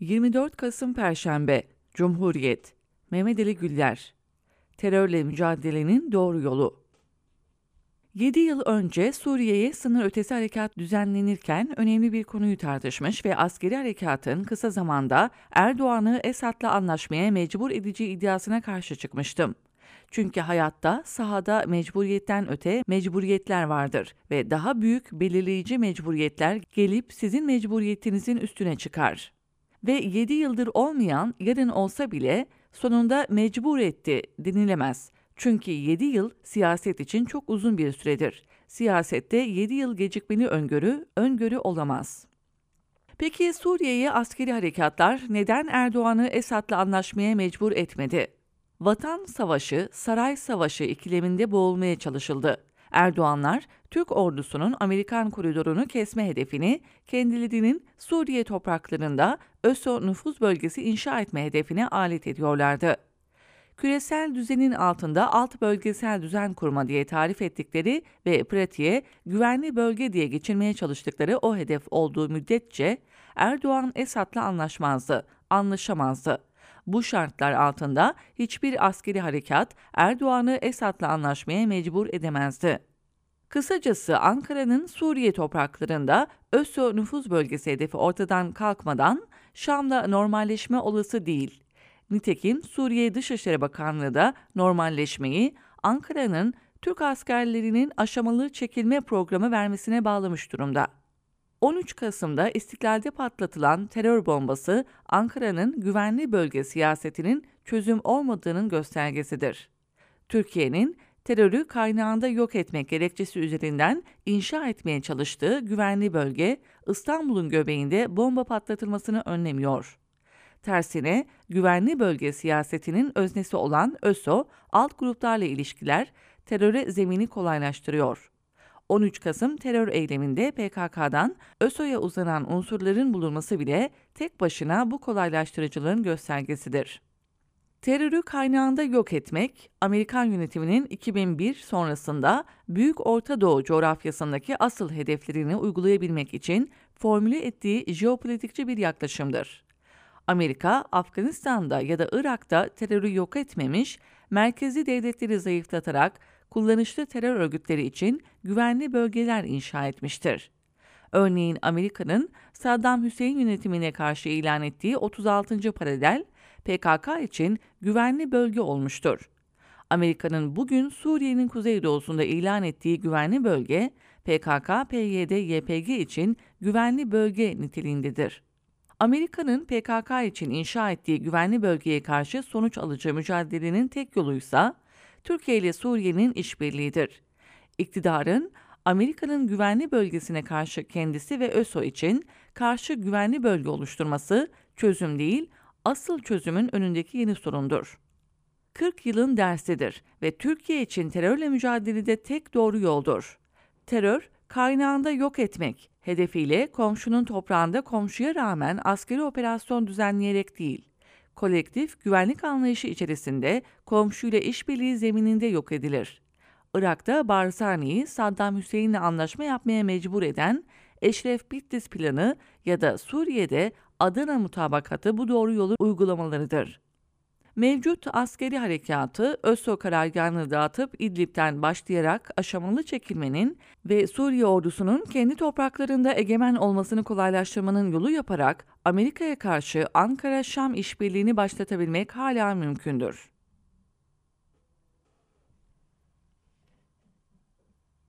24 Kasım Perşembe Cumhuriyet Mehmet Ali Güller Terörle mücadelenin doğru yolu 7 yıl önce Suriye'ye sınır ötesi harekat düzenlenirken önemli bir konuyu tartışmış ve askeri harekatın kısa zamanda Erdoğan'ı Esad'la anlaşmaya mecbur edici iddiasına karşı çıkmıştım. Çünkü hayatta sahada mecburiyetten öte mecburiyetler vardır ve daha büyük belirleyici mecburiyetler gelip sizin mecburiyetinizin üstüne çıkar. Ve 7 yıldır olmayan yarın olsa bile sonunda mecbur etti denilemez. Çünkü 7 yıl siyaset için çok uzun bir süredir. Siyasette 7 yıl gecikmeli öngörü, öngörü olamaz. Peki Suriye'ye askeri harekatlar neden Erdoğan'ı Esad'la anlaşmaya mecbur etmedi? Vatan Savaşı, Saray Savaşı ikileminde boğulmaya çalışıldı. Erdoğanlar, Türk ordusunun Amerikan koridorunu kesme hedefini kendilerinin Suriye topraklarında ÖSO nüfuz bölgesi inşa etme hedefine alet ediyorlardı. Küresel düzenin altında alt bölgesel düzen kurma diye tarif ettikleri ve pratiğe güvenli bölge diye geçirmeye çalıştıkları o hedef olduğu müddetçe Erdoğan Esad'la anlaşmazdı, anlaşamazdı. Bu şartlar altında hiçbir askeri harekat Erdoğan'ı Esad'la anlaşmaya mecbur edemezdi. Kısacası Ankara'nın Suriye topraklarında ÖSO nüfuz bölgesi hedefi ortadan kalkmadan Şam'da normalleşme olası değil. Nitekim Suriye Dışişleri Bakanlığı da normalleşmeyi Ankara'nın Türk askerlerinin aşamalı çekilme programı vermesine bağlamış durumda. 13 Kasım'da İstiklal'de patlatılan terör bombası Ankara'nın güvenli bölge siyasetinin çözüm olmadığının göstergesidir. Türkiye'nin terörü kaynağında yok etmek gerekçesi üzerinden inşa etmeye çalıştığı güvenli bölge İstanbul'un göbeğinde bomba patlatılmasını önlemiyor. Tersine güvenli bölge siyasetinin öznesi olan ÖSO, alt gruplarla ilişkiler teröre zemini kolaylaştırıyor. 13 Kasım terör eyleminde PKK'dan ÖSO'ya uzanan unsurların bulunması bile tek başına bu kolaylaştırıcılığın göstergesidir. Terörü kaynağında yok etmek, Amerikan yönetiminin 2001 sonrasında Büyük Orta Doğu coğrafyasındaki asıl hedeflerini uygulayabilmek için formüle ettiği jeopolitikçi bir yaklaşımdır. Amerika, Afganistan'da ya da Irak'ta terörü yok etmemiş, merkezi devletleri zayıflatarak kullanışlı terör örgütleri için güvenli bölgeler inşa etmiştir. Örneğin Amerika'nın Saddam Hüseyin yönetimine karşı ilan ettiği 36. paralel PKK için güvenli bölge olmuştur. Amerika'nın bugün Suriye'nin kuzeydoğusunda ilan ettiği güvenli bölge PKK, PYD, YPG için güvenli bölge niteliğindedir. Amerika'nın PKK için inşa ettiği güvenli bölgeye karşı sonuç alıcı mücadelenin tek yoluysa Türkiye ile Suriye'nin işbirliğidir. İktidarın Amerika'nın güvenli bölgesine karşı kendisi ve ÖSO için karşı güvenli bölge oluşturması çözüm değil, asıl çözümün önündeki yeni sorundur. 40 yılın dersidir ve Türkiye için terörle mücadelede tek doğru yoldur. Terör, kaynağında yok etmek hedefiyle komşunun toprağında komşuya rağmen askeri operasyon düzenleyerek değil, kolektif güvenlik anlayışı içerisinde komşuyla işbirliği zemininde yok edilir. Irak'ta Barzani'yi Saddam Hüseyin'le anlaşma yapmaya mecbur eden Eşref Bitlis planı ya da Suriye'de Adana mutabakatı bu doğru yolu uygulamalarıdır. Mevcut askeri harekatı ÖSO karargahını dağıtıp İdlib'den başlayarak aşamalı çekilmenin ve Suriye ordusunun kendi topraklarında egemen olmasını kolaylaştırmanın yolu yaparak Amerika'ya karşı Ankara-Şam işbirliğini başlatabilmek hala mümkündür.